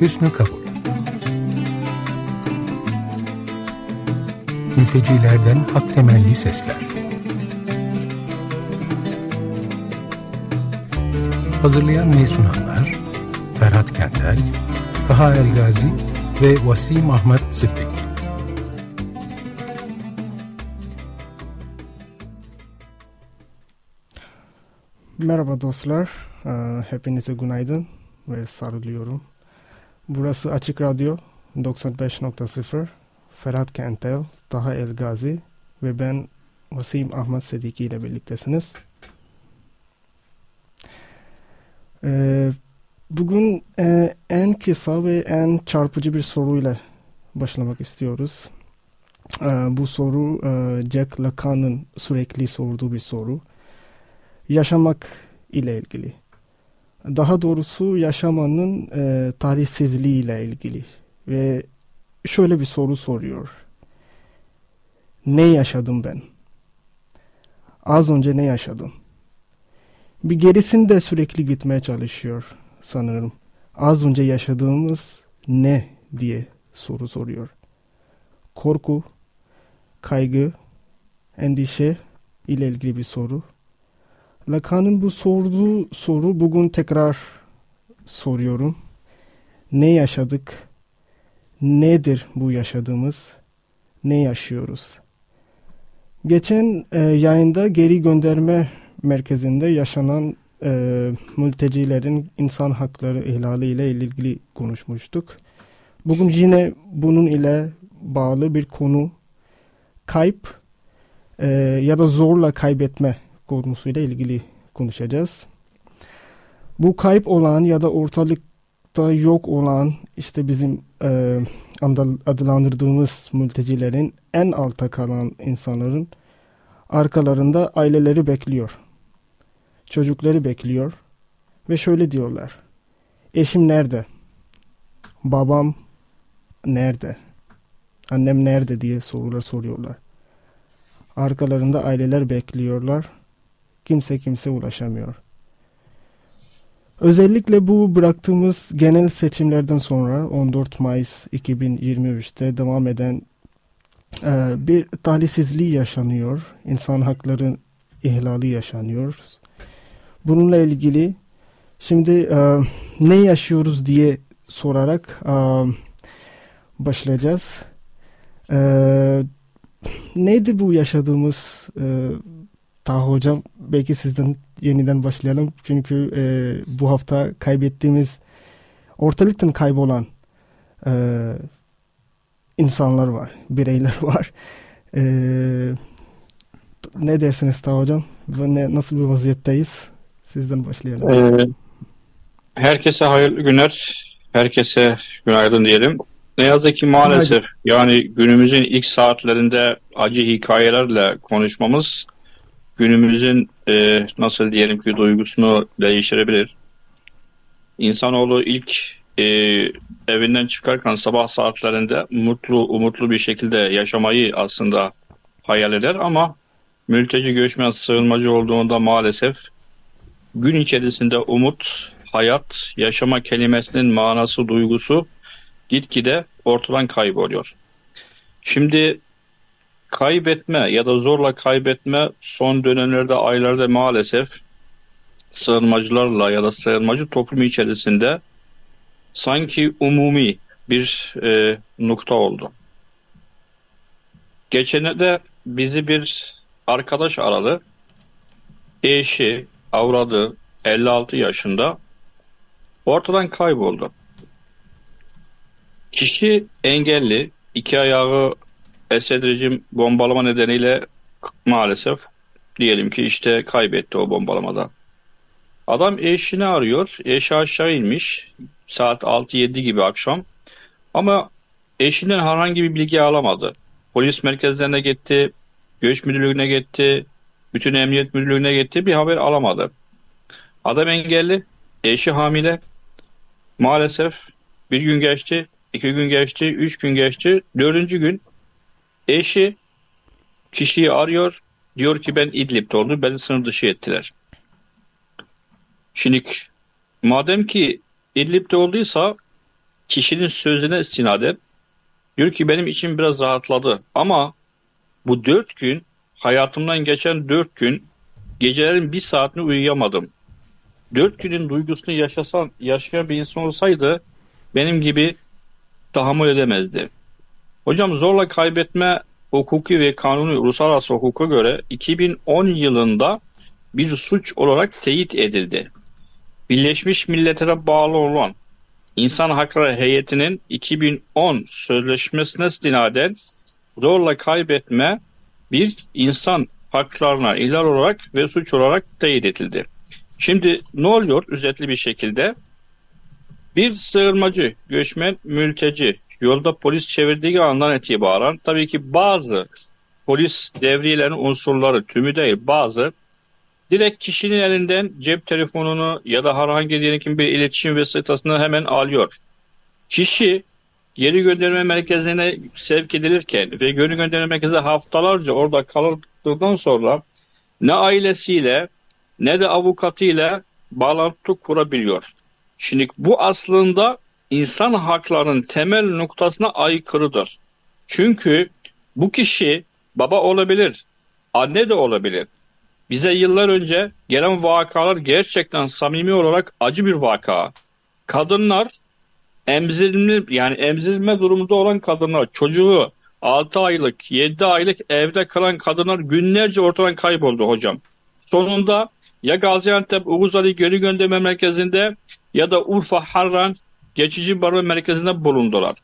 Hüsnü Kabul. Mültecilerden hak temelli sesler. Hazırlayan ve sunanlar Ferhat Kentel, Taha Elgazi ve Vasim Ahmet Sıddık. Merhaba dostlar, hepinize günaydın ve sarılıyorum. Burası Açık Radyo 95.0, Ferhat Kentel, Taha Elgazi ve ben Vasim Ahmet Sediki ile birliktesiniz. Ee, bugün e, en kısa ve en çarpıcı bir soruyla başlamak istiyoruz. Ee, bu soru e, Jack Lacan'ın sürekli sorduğu bir soru yaşamak ile ilgili. Daha doğrusu yaşamanın e, tarihsizliği ile ilgili. Ve şöyle bir soru soruyor. Ne yaşadım ben? Az önce ne yaşadım? Bir gerisinde sürekli gitmeye çalışıyor sanırım. Az önce yaşadığımız ne diye soru soruyor. Korku, kaygı, endişe ile ilgili bir soru Lacan'ın bu sorduğu soru bugün tekrar soruyorum. Ne yaşadık? Nedir bu yaşadığımız? Ne yaşıyoruz? Geçen e, yayında geri gönderme merkezinde yaşanan e, mültecilerin insan hakları ihlali ile ilgili konuşmuştuk. Bugün yine bunun ile bağlı bir konu kayıp e, ya da zorla kaybetme konusuyla ilgili konuşacağız. Bu kayıp olan ya da ortalıkta yok olan işte bizim e, adlandırdığımız mültecilerin en alta kalan insanların arkalarında aileleri bekliyor. Çocukları bekliyor ve şöyle diyorlar. Eşim nerede? Babam nerede? Annem nerede diye sorular soruyorlar. Arkalarında aileler bekliyorlar kimse kimse ulaşamıyor. Özellikle bu bıraktığımız genel seçimlerden sonra 14 Mayıs 2023'te devam eden e, bir talihsizliği yaşanıyor. İnsan hakları ihlali yaşanıyor. Bununla ilgili şimdi e, ne yaşıyoruz diye sorarak e, başlayacağız. E, neydi bu yaşadığımız e, Taha Hocam belki sizden yeniden başlayalım. Çünkü e, bu hafta kaybettiğimiz ortalıktan kaybolan e, insanlar var, bireyler var. E, ne dersiniz Taha Hocam? Ve ne, nasıl bir vaziyetteyiz? Sizden başlayalım. Ee, herkese hayırlı günler. Herkese günaydın diyelim. Ne yazık ki maalesef yani günümüzün ilk saatlerinde acı hikayelerle konuşmamız günümüzün e, nasıl diyelim ki duygusunu değiştirebilir. İnsanoğlu ilk e, evinden çıkarken sabah saatlerinde mutlu, umutlu bir şekilde yaşamayı aslında hayal eder ama mülteci göçmen sığınmacı olduğunda maalesef gün içerisinde umut, hayat, yaşama kelimesinin manası, duygusu gitgide ortadan kayboluyor. Şimdi kaybetme ya da zorla kaybetme son dönemlerde, aylarda maalesef sığınmacılarla ya da sığınmacı toplumu içerisinde sanki umumi bir e, nokta oldu. Geçene de bizi bir arkadaş aradı. Eşi, avradı 56 yaşında ortadan kayboldu. Kişi engelli, iki ayağı Esed rejim bombalama nedeniyle maalesef diyelim ki işte kaybetti o bombalamada. Adam eşini arıyor. Eşi aşağı inmiş. Saat 6-7 gibi akşam. Ama eşinden herhangi bir bilgi alamadı. Polis merkezlerine gitti. Göç müdürlüğüne gitti. Bütün emniyet müdürlüğüne gitti. Bir haber alamadı. Adam engelli. Eşi hamile. Maalesef bir gün geçti. iki gün geçti. Üç gün geçti. Dördüncü gün Eşi kişiyi arıyor. Diyor ki ben İdlib'de oldum. Beni sınır dışı ettiler. Şimdi madem ki İdlib'de olduysa kişinin sözüne istinaden diyor ki benim için biraz rahatladı ama bu dört gün hayatımdan geçen dört gün gecelerin bir saatini uyuyamadım. Dört günün duygusunu yaşasan, yaşayan bir insan olsaydı benim gibi tahammül edemezdi. Hocam zorla kaybetme hukuki ve kanuni uluslararası hukuka göre 2010 yılında bir suç olarak teyit edildi. Birleşmiş Milletler'e bağlı olan İnsan Hakları Heyeti'nin 2010 sözleşmesine istinaden zorla kaybetme bir insan haklarına ihlal olarak ve suç olarak teyit edildi. Şimdi ne oluyor özetli bir şekilde? Bir sığınmacı, göçmen, mülteci yolda polis çevirdiği andan itibaren tabii ki bazı polis devriyelerinin unsurları tümü değil bazı direkt kişinin elinden cep telefonunu ya da herhangi diyelim bir iletişim vasıtasını hemen alıyor. Kişi geri gönderme merkezine sevk edilirken ve geri gönderme merkezine haftalarca orada kaldıktan sonra ne ailesiyle ne de avukatıyla bağlantı kurabiliyor. Şimdi bu aslında insan haklarının temel noktasına aykırıdır. Çünkü bu kişi baba olabilir, anne de olabilir. Bize yıllar önce gelen vakalar gerçekten samimi olarak acı bir vaka. Kadınlar emzirme yani emzirme durumunda olan kadınlar çocuğu 6 aylık 7 aylık evde kalan kadınlar günlerce ortadan kayboldu hocam. Sonunda ya Gaziantep Uğuz Ali Geri Gönderme Merkezi'nde ya da Urfa Harran geçici barınma merkezinde bulundular.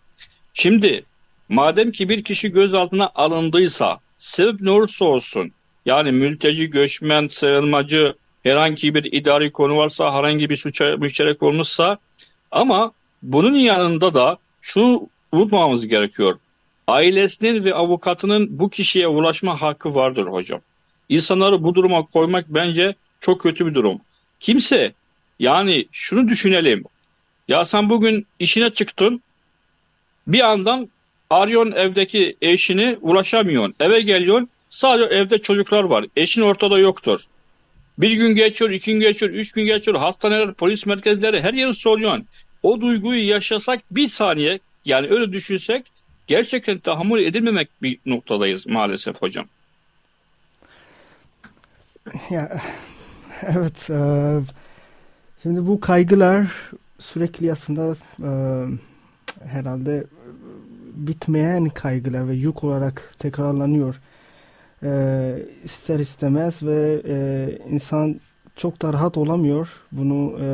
Şimdi madem ki bir kişi gözaltına alındıysa sebep ne olursa olsun yani mülteci, göçmen, sığınmacı herhangi bir idari konu varsa herhangi bir suça müşterek olmuşsa ama bunun yanında da şunu unutmamamız gerekiyor. Ailesinin ve avukatının bu kişiye ulaşma hakkı vardır hocam. İnsanları bu duruma koymak bence çok kötü bir durum. Kimse yani şunu düşünelim. Ya sen bugün işine çıktın. Bir yandan arıyorsun evdeki eşini ulaşamıyorsun. Eve geliyorsun. Sadece evde çocuklar var. Eşin ortada yoktur. Bir gün geçiyor, iki gün geçiyor, üç gün geçiyor. Hastaneler, polis merkezleri her yeri soruyorsun. O duyguyu yaşasak bir saniye yani öyle düşünsek gerçekten tahammül edilmemek bir noktadayız maalesef hocam. Ya, evet. E, şimdi bu kaygılar sürekli aslında e, herhalde bitmeyen kaygılar ve yük olarak tekrarlanıyor. E, ister istemez ve e, insan çok da rahat olamıyor. Bunu e,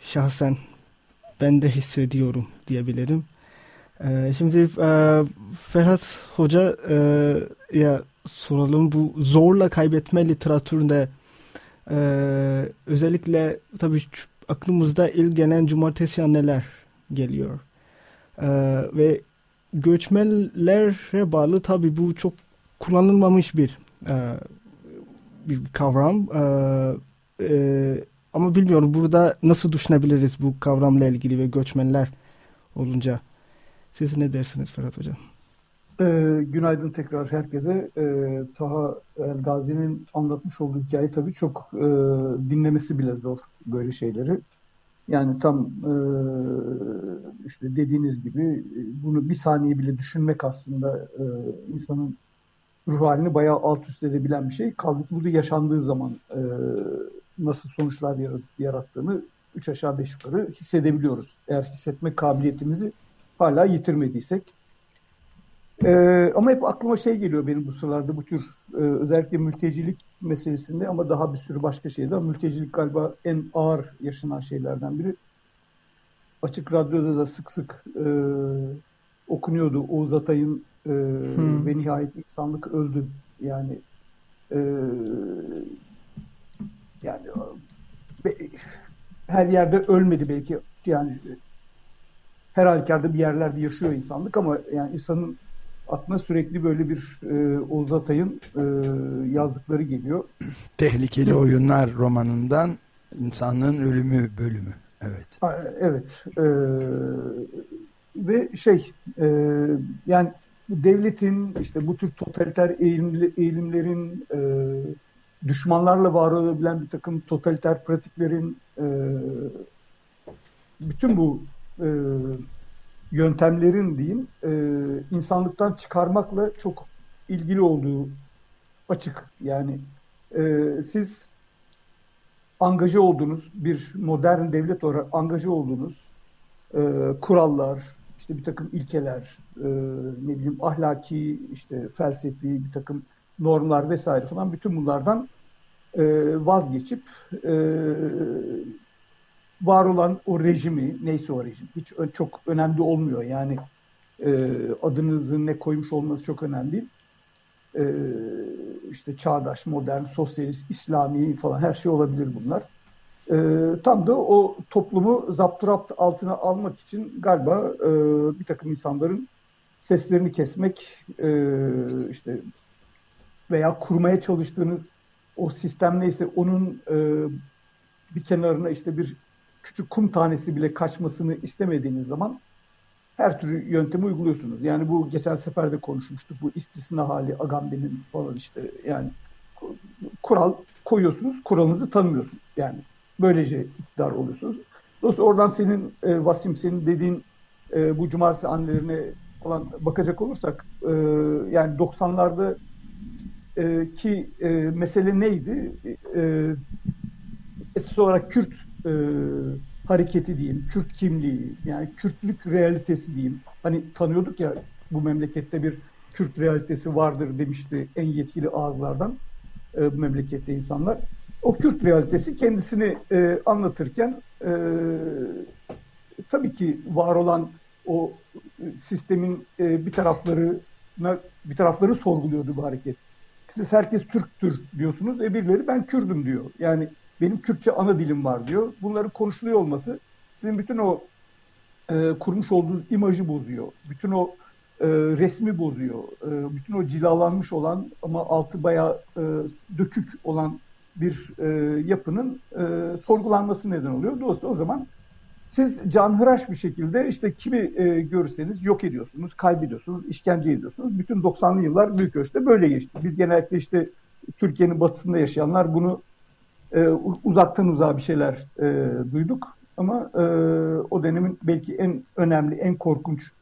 şahsen ben de hissediyorum diyebilirim. E, şimdi e, Ferhat Hoca e, ya soralım bu zorla kaybetme literatüründe e, özellikle tabii aklımızda ilk gelen cumartesi anneler geliyor. E, ve göçmenlere bağlı tabii bu çok kullanılmamış bir e, bir kavram. E, e, ama bilmiyorum burada nasıl düşünebiliriz bu kavramla ilgili ve göçmenler olunca. Siz ne dersiniz Ferhat Hocam? E, günaydın tekrar herkese. E, Taha El Gazi'nin anlatmış olduğu hikaye tabii çok e, dinlemesi bile zor böyle şeyleri. Yani tam e, işte dediğiniz gibi e, bunu bir saniye bile düşünmek aslında e, insanın ruh halini bayağı alt üst edebilen bir şey. Kaldı ki burada yaşandığı zaman e, nasıl sonuçlar yarattığını üç aşağı beş yukarı hissedebiliyoruz. Eğer hissetme kabiliyetimizi hala yitirmediysek. Ee, ama hep aklıma şey geliyor benim bu sıralarda bu tür e, özellikle mültecilik meselesinde ama daha bir sürü başka şeyde. Mültecilik galiba en ağır yaşanan şeylerden biri. Açık Radyo'da da sık sık e, okunuyordu Oğuz Atay'ın e, hmm. ve nihayet insanlık öldü. Yani e, yani be, her yerde ölmedi belki yani her halükarda bir yerlerde yaşıyor insanlık ama yani insanın aklına sürekli böyle bir e, Oğuz Atay'ın e, yazdıkları geliyor. Tehlikeli Oyunlar romanından insanlığın ölümü bölümü. Evet. Evet. E, ve şey e, yani devletin işte bu tür totaliter eğilimli, eğilimlerin e, düşmanlarla var olabilen bir takım totaliter pratiklerin e, bütün bu e, yöntemlerin diyeyim e, insanlıktan çıkarmakla çok ilgili olduğu açık. Yani e, siz angaja olduğunuz bir modern devlet olarak angaja olduğunuz e, kurallar, işte bir takım ilkeler, e, ne bileyim ahlaki, işte felsefi bir takım normlar vesaire falan bütün bunlardan e, vazgeçip e, var olan o rejimi, neyse o rejim, hiç çok önemli olmuyor. Yani e, adınızın ne koymuş olması çok önemli. E, işte çağdaş, modern, sosyalist, İslami falan her şey olabilir bunlar. E, tam da o toplumu zapturapt altına almak için galiba e, bir takım insanların seslerini kesmek, e, işte veya kurmaya çalıştığınız o sistem neyse onun e, bir kenarına işte bir küçük kum tanesi bile kaçmasını istemediğiniz zaman her türlü yöntemi uyguluyorsunuz. Yani bu geçen sefer de konuşmuştuk. Bu istisna hali Agamben'in falan işte yani kural koyuyorsunuz, kuralınızı tanımıyorsunuz. Yani böylece iktidar oluyorsunuz. Dolayısıyla oradan senin e, Vasim senin dediğin e, bu cumartesi annelerine falan bakacak olursak e, yani 90'larda e, ki e, mesele neydi? E, esas olarak Kürt e, hareketi diyeyim, Kürt kimliği, yani Kürtlük realitesi diyeyim. Hani tanıyorduk ya bu memlekette bir Kürt realitesi vardır demişti en yetkili ağızlardan e, bu memlekette insanlar. O Kürt realitesi kendisini e, anlatırken e, tabii ki var olan o sistemin e, bir taraflarına bir tarafları sorguluyordu bu hareket. Siz herkes Türktür diyorsunuz. E birileri ben Kürdüm diyor. Yani benim Kürtçe ana dilim var diyor. Bunların konuşuluyor olması sizin bütün o e, kurmuş olduğunuz imajı bozuyor. Bütün o e, resmi bozuyor. E, bütün o cilalanmış olan ama altı bayağı e, dökük olan bir e, yapının e, sorgulanması neden oluyor. Dolayısıyla o zaman siz canhıraş bir şekilde işte kimi e, görürseniz yok ediyorsunuz, kaybediyorsunuz, işkence ediyorsunuz. Bütün 90'lı yıllar büyük ölçüde böyle geçti. Biz genellikle işte Türkiye'nin batısında yaşayanlar bunu e, uzaktan uzağa bir şeyler e, duyduk. Ama e, o dönemin belki en önemli, en korkunç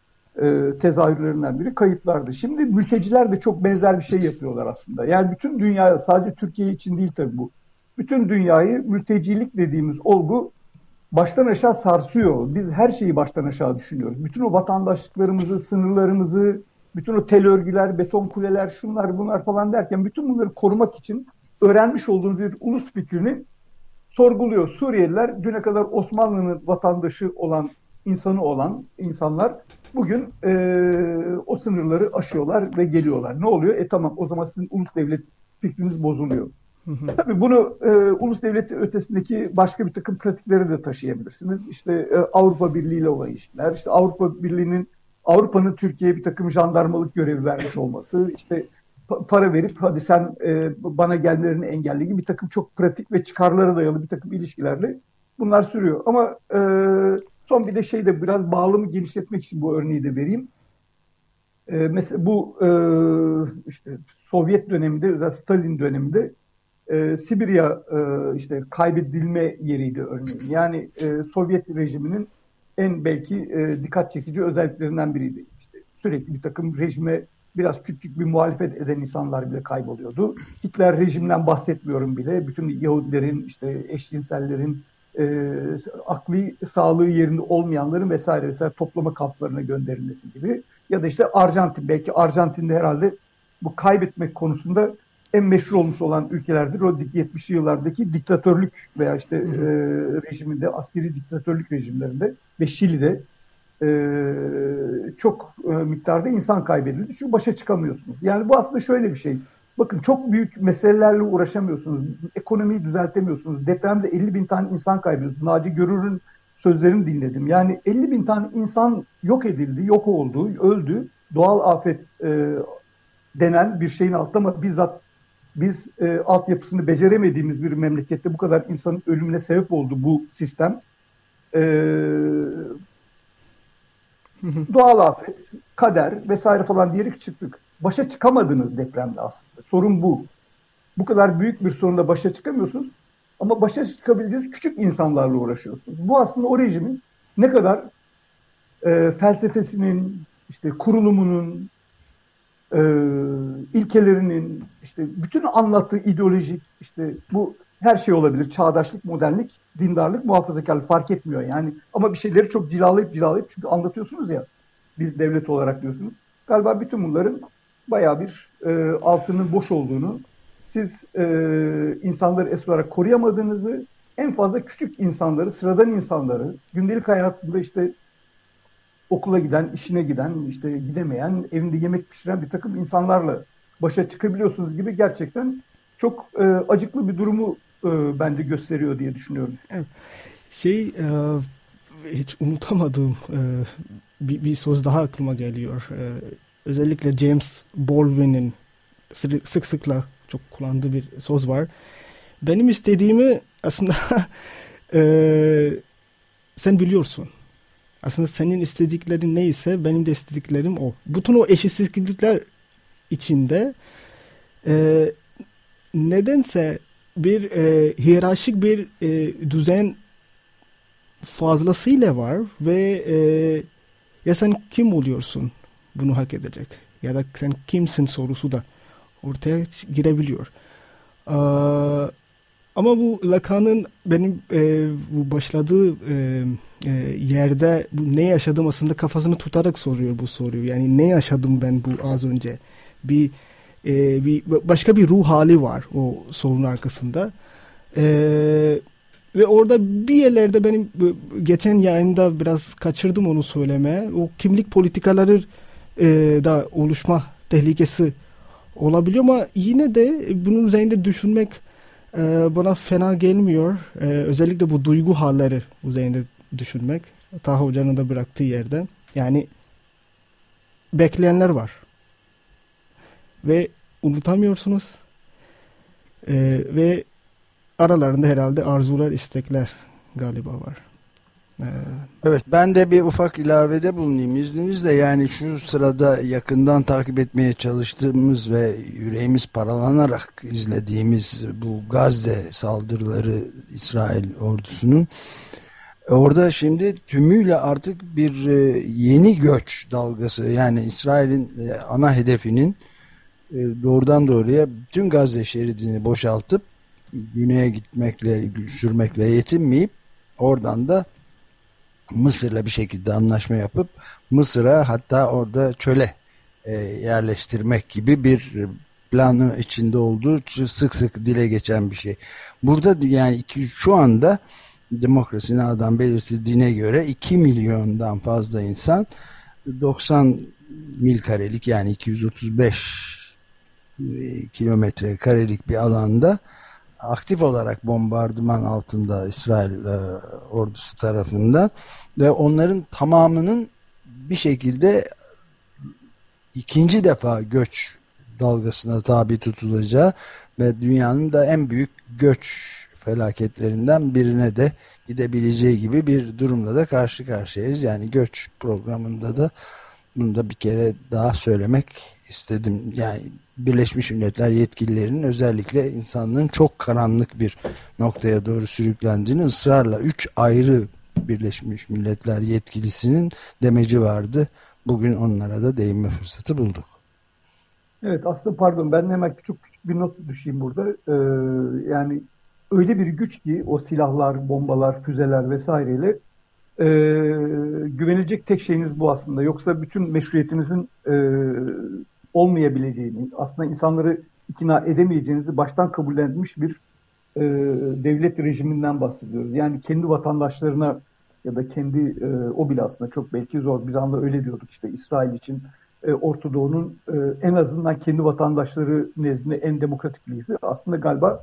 e, tezahürlerinden biri kayıplardı. Şimdi mülteciler de çok benzer bir şey yapıyorlar aslında. Yani bütün dünya, sadece Türkiye için değil tabii bu. Bütün dünyayı mültecilik dediğimiz olgu baştan aşağı sarsıyor. Biz her şeyi baştan aşağı düşünüyoruz. Bütün o vatandaşlıklarımızı, sınırlarımızı, bütün o tel örgüler, beton kuleler, şunlar bunlar falan derken bütün bunları korumak için öğrenmiş olduğumuz bir ulus fikrini sorguluyor. Suriyeliler düne kadar Osmanlı'nın vatandaşı olan, insanı olan insanlar bugün e, o sınırları aşıyorlar ve geliyorlar. Ne oluyor? E tamam o zaman sizin ulus devlet fikriniz bozuluyor. Tabii bunu e, ulus devleti ötesindeki başka bir takım pratikleri de taşıyabilirsiniz. İşte e, Avrupa Birliği ile olan ilişkiler, işte Avrupa Birliği'nin Avrupa'nın Türkiye'ye bir takım jandarmalık görevi vermiş olması, işte para verip hadi sen e, bana gelmelerini engelli gibi bir takım çok pratik ve çıkarlara dayalı bir takım ilişkilerle bunlar sürüyor. Ama e, son bir de şey de biraz bağlamı genişletmek için bu örneği de vereyim. E, mesela bu e, işte Sovyet döneminde, Stalin döneminde e, Sibirya e, işte kaybedilme yeriydi örneğin. Yani e, Sovyet rejiminin en belki e, dikkat çekici özelliklerinden biriydi. İşte sürekli bir takım rejime biraz küçük bir muhalefet eden insanlar bile kayboluyordu. Hitler rejimden bahsetmiyorum bile. Bütün Yahudilerin, işte eşcinsellerin, e, akli sağlığı yerinde olmayanların vesaire vesaire toplama kamplarına gönderilmesi gibi. Ya da işte Arjantin, belki Arjantin'de herhalde bu kaybetmek konusunda en meşhur olmuş olan ülkelerdir. O 70'li yıllardaki diktatörlük veya işte e, rejiminde, askeri diktatörlük rejimlerinde ve Şili'de çok e, miktarda insan kaybedildi. Çünkü başa çıkamıyorsunuz. Yani bu aslında şöyle bir şey. Bakın çok büyük meselelerle uğraşamıyorsunuz. Ekonomiyi düzeltemiyorsunuz. Depremde 50 bin tane insan kaybediyorsunuz. Naci Görür'ün sözlerini dinledim. Yani 50 bin tane insan yok edildi, yok oldu, öldü. Doğal afet e, denen bir şeyin altında ama bizzat biz e, altyapısını beceremediğimiz bir memlekette bu kadar insanın ölümüne sebep oldu bu sistem. E, doğal afet, kader vesaire falan diyerek çıktık. Başa çıkamadınız depremde aslında. Sorun bu. Bu kadar büyük bir sorunla başa çıkamıyorsunuz ama başa çıkabildiğiniz küçük insanlarla uğraşıyorsunuz. Bu aslında o rejimin ne kadar e, felsefesinin, işte kurulumunun, e, ilkelerinin, işte bütün anlattığı ideolojik, işte bu her şey olabilir. Çağdaşlık, modernlik, dindarlık, muhafazakarlık fark etmiyor yani. Ama bir şeyleri çok cilalayıp cilalayıp çünkü anlatıyorsunuz ya biz devlet olarak diyorsunuz. Galiba bütün bunların baya bir e, altının boş olduğunu, siz e, insanları es olarak koruyamadığınızı, en fazla küçük insanları, sıradan insanları, gündelik hayatında işte okula giden, işine giden, işte gidemeyen, evinde yemek pişiren bir takım insanlarla başa çıkabiliyorsunuz gibi gerçekten çok e, acıklı bir durumu e, bence gösteriyor diye düşünüyorum. Şey e, hiç unutamadığım e, bir, bir söz daha aklıma geliyor. E, özellikle James Baldwin'in sık sıkla çok kullandığı bir söz var. Benim istediğimi aslında sen biliyorsun. Aslında senin istediklerin neyse benim de istediklerim o. Bütün o eşitsizlikler içinde e, nedense bir e, hiyerarşik bir e, düzen fazlasıyla var ve e, ya sen kim oluyorsun bunu hak edecek ya da sen kimsin sorusu da ortaya girebiliyor. Ee, ama bu Lacan'ın benim e, bu başladığı e, e, yerde bu ne yaşadım aslında kafasını tutarak soruyor bu soruyu. Yani ne yaşadım ben bu az önce? Bir e, bir başka bir ruh hali var o sorunun arkasında. E, ve orada bir yerlerde benim geçen yayında biraz kaçırdım onu söyleme. O kimlik politikaları e, da oluşma tehlikesi olabiliyor ama yine de bunun üzerinde düşünmek e, bana fena gelmiyor. E, özellikle bu duygu halleri üzerinde düşünmek. Taha Hoca'nın da bıraktığı yerde. Yani bekleyenler var. Ve unutamıyorsunuz. E, ve aralarında herhalde arzular, istekler galiba var. Evet ben de bir ufak ilavede bulunayım izninizle yani şu sırada yakından takip etmeye çalıştığımız ve yüreğimiz paralanarak izlediğimiz bu Gazze saldırıları İsrail ordusunun orada şimdi tümüyle artık bir e, yeni göç dalgası yani İsrail'in e, ana hedefinin doğrudan doğruya bütün Gazze şeridini boşaltıp güneye gitmekle sürmekle yetinmeyip oradan da Mısır'la bir şekilde anlaşma yapıp Mısır'a hatta orada çöle e, yerleştirmek gibi bir planı içinde olduğu sık sık dile geçen bir şey. Burada yani şu anda demokrasinin adam belirtildiğine göre 2 milyondan fazla insan 90 mil karelik yani 235 e, kilometre karelik bir alanda aktif olarak bombardıman altında İsrail e, ordusu tarafından ve onların tamamının bir şekilde ikinci defa göç dalgasına tabi tutulacağı ve dünyanın da en büyük göç felaketlerinden birine de gidebileceği gibi bir durumla da karşı karşıyayız. Yani göç programında da bunu da bir kere daha söylemek istedim. Yani Birleşmiş Milletler yetkililerinin özellikle insanlığın çok karanlık bir noktaya doğru sürüklendiğini ısrarla üç ayrı Birleşmiş Milletler yetkilisinin demeci vardı. Bugün onlara da değinme fırsatı bulduk. Evet aslında pardon ben hemen küçük küçük bir not düşeyim burada. Ee, yani öyle bir güç ki o silahlar, bombalar, füzeler vesaireyle e, güvenecek tek şeyiniz bu aslında. Yoksa bütün meşruiyetinizin e, olmayabileceğini, aslında insanları ikna edemeyeceğinizi baştan kabullenmiş bir e, devlet rejiminden bahsediyoruz. Yani kendi vatandaşlarına ya da kendi e, o bile aslında çok belki zor. Biz anda öyle diyorduk işte İsrail için e, Orta Doğu'nun e, en azından kendi vatandaşları nezdinde en demokratik ülkesi. Aslında galiba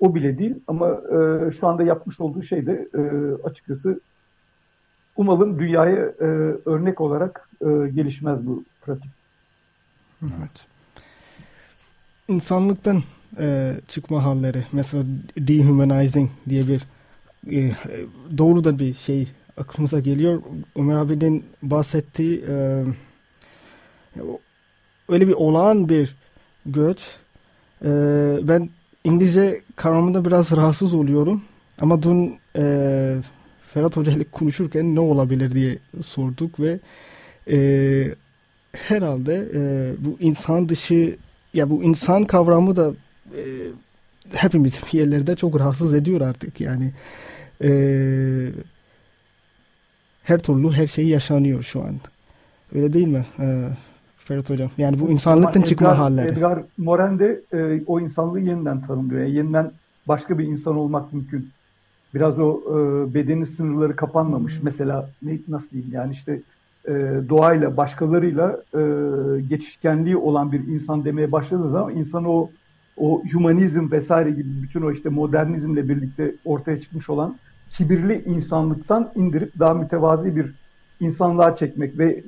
o bile değil ama e, şu anda yapmış olduğu şey de e, açıkçası umalım dünyaya e, örnek olarak e, gelişmez bu pratik. Evet. İnsanlıktan e, çıkma halleri. Mesela dehumanizing diye bir e, doğrudan bir şey aklımıza geliyor. Ömer abinin bahsettiği e, öyle bir olağan bir göç. E, ben İngilizce kavramında biraz rahatsız oluyorum. Ama dün e, Ferhat Hoca ile konuşurken ne olabilir diye sorduk ve e, herhalde e, bu insan dışı ya bu insan kavramı da e, hepimiz yerlerde çok rahatsız ediyor artık yani. E, her türlü her şey yaşanıyor şu an. Öyle değil mi e, Ferhat Hocam? Yani bu insanlıktan Ama çıkma Edgar, halleri. Edgar Morin de e, o insanlığı yeniden tanımlıyor. Yani yeniden başka bir insan olmak mümkün. Biraz o e, bedenin sınırları kapanmamış. Mesela ne, nasıl diyeyim yani işte e, doğayla başkalarıyla e, geçişkenliği olan bir insan demeye başladığı zaman insan o o humanizm vesaire gibi bütün o işte modernizmle birlikte ortaya çıkmış olan kibirli insanlıktan indirip daha mütevazi bir insanlığa çekmek ve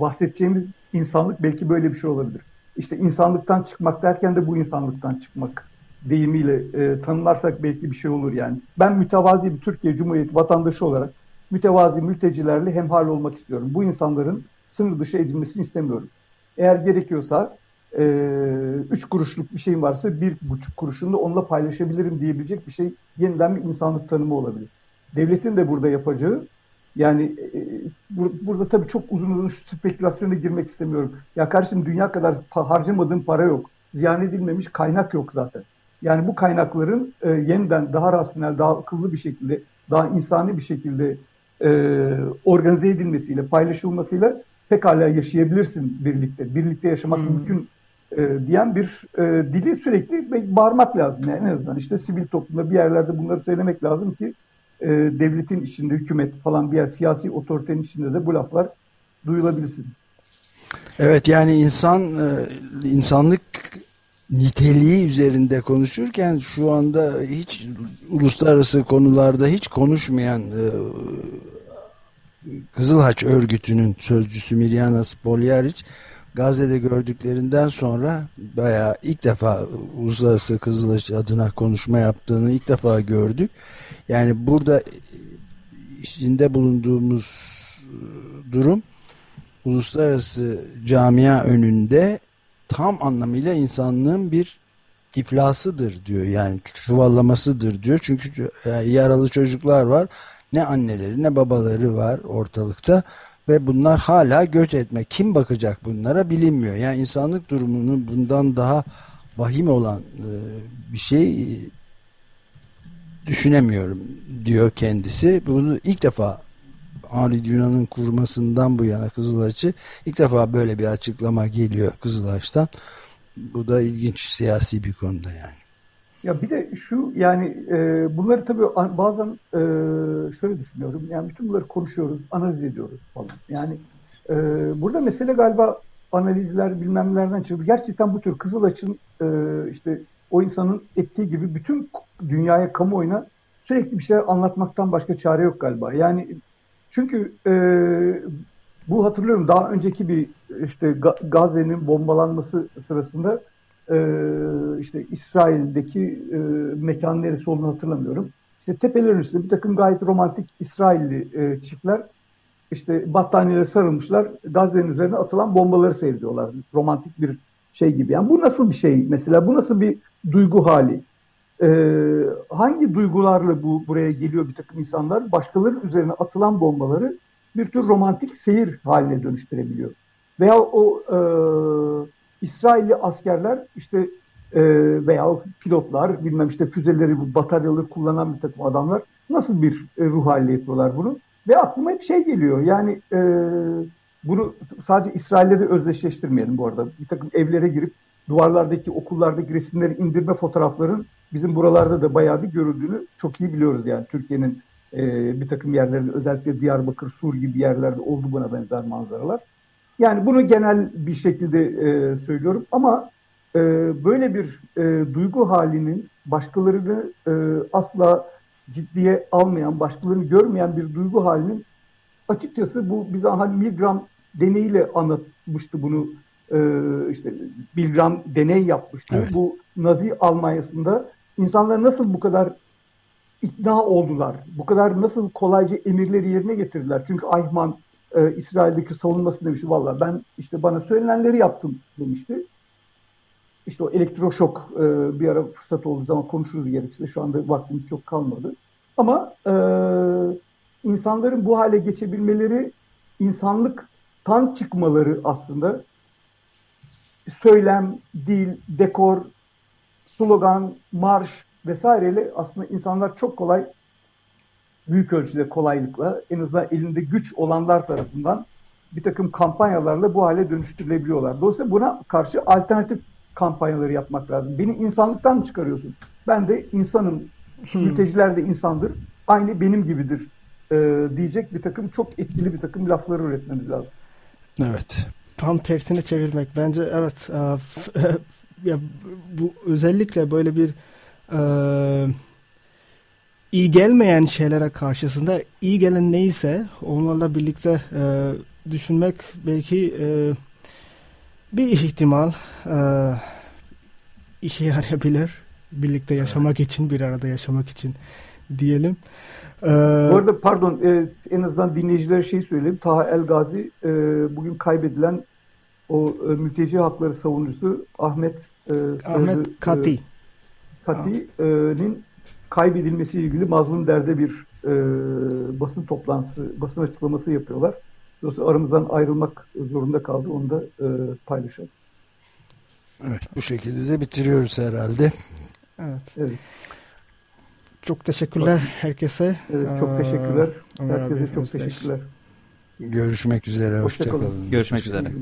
bahsedeceğimiz insanlık belki böyle bir şey olabilir. İşte insanlıktan çıkmak derken de bu insanlıktan çıkmak deyimiyle e, tanımlarsak belki bir şey olur yani. Ben mütevazi bir Türkiye Cumhuriyeti vatandaşı olarak mütevazi mültecilerle hemhal olmak istiyorum. Bu insanların sınır dışı edilmesini istemiyorum. Eğer gerekiyorsa e, üç kuruşluk bir şeyim varsa bir buçuk kuruşunu da onunla paylaşabilirim diyebilecek bir şey yeniden bir insanlık tanımı olabilir. Devletin de burada yapacağı yani e, bur burada tabii çok uzun uzun şu spekülasyona girmek istemiyorum. Ya kardeşim dünya kadar harcamadığım para yok. Ziyan edilmemiş kaynak yok zaten. Yani bu kaynakların e, yeniden daha rasyonel, daha akıllı bir şekilde, daha insani bir şekilde e, organize edilmesiyle, paylaşılmasıyla pekala yaşayabilirsin birlikte. Birlikte yaşamak hmm. mümkün e, diyen bir e, dili sürekli bağırmak lazım. Yani en azından işte sivil toplumda bir yerlerde bunları söylemek lazım ki e, devletin içinde, hükümet falan bir yer siyasi otoritenin içinde de bu laflar duyulabilsin. Evet yani insan e, insanlık niteliği üzerinde konuşurken şu anda hiç uluslararası konularda hiç konuşmayan e, Kızılhaç örgütünün sözcüsü Mirjana Spoljaric Gazze'de gördüklerinden sonra bayağı ilk defa Uluslararası Kızılhaç adına konuşma yaptığını ilk defa gördük. Yani burada içinde bulunduğumuz durum uluslararası camia önünde tam anlamıyla insanlığın bir iflasıdır diyor. Yani çuvallamasıdır diyor. Çünkü yaralı çocuklar var. Ne anneleri ne babaları var ortalıkta ve bunlar hala göç etme. Kim bakacak bunlara bilinmiyor. Yani insanlık durumunun bundan daha vahim olan e, bir şey düşünemiyorum diyor kendisi. Bunu ilk defa Henri Dunant'ın kurmasından bu yana Kızılaç'ı ilk defa böyle bir açıklama geliyor Kızılaç'tan. Bu da ilginç siyasi bir konuda yani. Ya bir de şu yani e, bunları tabii bazen e, şöyle düşünüyorum. Yani bütün bunları konuşuyoruz, analiz ediyoruz falan. Yani e, burada mesele galiba analizler bilmemlerden çıkıyor. Gerçekten bu tür Kızılaç'ın e, işte o insanın ettiği gibi bütün dünyaya, kamuoyuna sürekli bir şeyler anlatmaktan başka çare yok galiba. Yani çünkü e, bu hatırlıyorum daha önceki bir işte Gazze'nin bombalanması sırasında e, işte İsrail'deki e, mekan neresi olduğunu hatırlamıyorum. İşte tepelerin üstünde bir takım gayet romantik İsrailli e, çiftler işte battaniyeleri sarılmışlar. Gazze'nin üzerine atılan bombaları seyrediyorlar. Romantik bir şey gibi. Yani bu nasıl bir şey mesela? Bu nasıl bir duygu hali? Ee, hangi duygularla bu buraya geliyor bir takım insanlar? Başkalarının üzerine atılan bombaları bir tür romantik seyir haline dönüştürebiliyor. Veya o e, İsrailli askerler işte e, veya pilotlar bilmem işte füzeleri, bataryaları kullanan bir takım adamlar nasıl bir e, ruh haline yapıyorlar bunu? Ve aklıma bir şey geliyor. Yani e, bunu sadece İsrail'le de özdeşleştirmeyelim bu arada. Bir takım evlere girip duvarlardaki, okullardaki resimleri indirme fotoğrafların bizim buralarda da bayağı bir görüldüğünü çok iyi biliyoruz yani. Türkiye'nin e, bir takım yerlerinde özellikle Diyarbakır, Sur gibi yerlerde oldu buna benzer manzaralar. Yani bunu genel bir şekilde e, söylüyorum ama e, böyle bir e, duygu halinin başkalarını e, asla ciddiye almayan, başkalarını görmeyen bir duygu halinin açıkçası bu bize hani Milgram deneyiyle anlatmıştı bunu e, işte Milgram deney yapmıştı. Evet. Bu Nazi Almanya'sında insanlar nasıl bu kadar ikna oldular? Bu kadar nasıl kolayca emirleri yerine getirdiler? Çünkü Eichmann e, İsrail'deki savunması demişti. Valla ben işte bana söylenenleri yaptım demişti. İşte o elektroşok e, bir ara fırsat olduğu zaman konuşuruz gerekirse. Şu anda vaktimiz çok kalmadı. Ama e, insanların bu hale geçebilmeleri insanlıktan çıkmaları aslında söylem, dil, dekor, slogan, marş vesaireyle aslında insanlar çok kolay büyük ölçüde kolaylıkla en azından elinde güç olanlar tarafından bir takım kampanyalarla bu hale dönüştürülebiliyorlar. Dolayısıyla buna karşı alternatif kampanyaları yapmak lazım. Beni insanlıktan mı çıkarıyorsun? Ben de insanım. Hmm. Mülteciler de insandır. Aynı benim gibidir e, diyecek bir takım çok etkili bir takım lafları üretmemiz lazım. Evet. Tam tersini çevirmek. Bence evet. E, ya, bu özellikle böyle bir e, iyi gelmeyen şeylere karşısında iyi gelen neyse onlarla birlikte e, düşünmek belki e, bir ihtimal e, işe yarayabilir. Birlikte yaşamak evet. için, bir arada yaşamak için diyelim. Ee, Bu arada pardon e, en azından dinleyicilere şey söyleyeyim. Taha El Gazi e, bugün kaybedilen o e, mülteci hakları savunucusu Ahmet e, Ahmet e, Kati. E, Kati'nin kaybedilmesiyle ilgili mazlum derde bir e, basın toplantısı, basın açıklaması yapıyorlar. Dolayısıyla aramızdan ayrılmak zorunda kaldı. Onu da e, paylaşalım. Evet, bu şekilde de bitiriyoruz herhalde. Evet. evet. Çok teşekkürler herkese. Evet, çok teşekkürler. Herkese çok teşekkürler. Görüşmek üzere. Hoşçakalın. Hoşça Görüşmek üzere.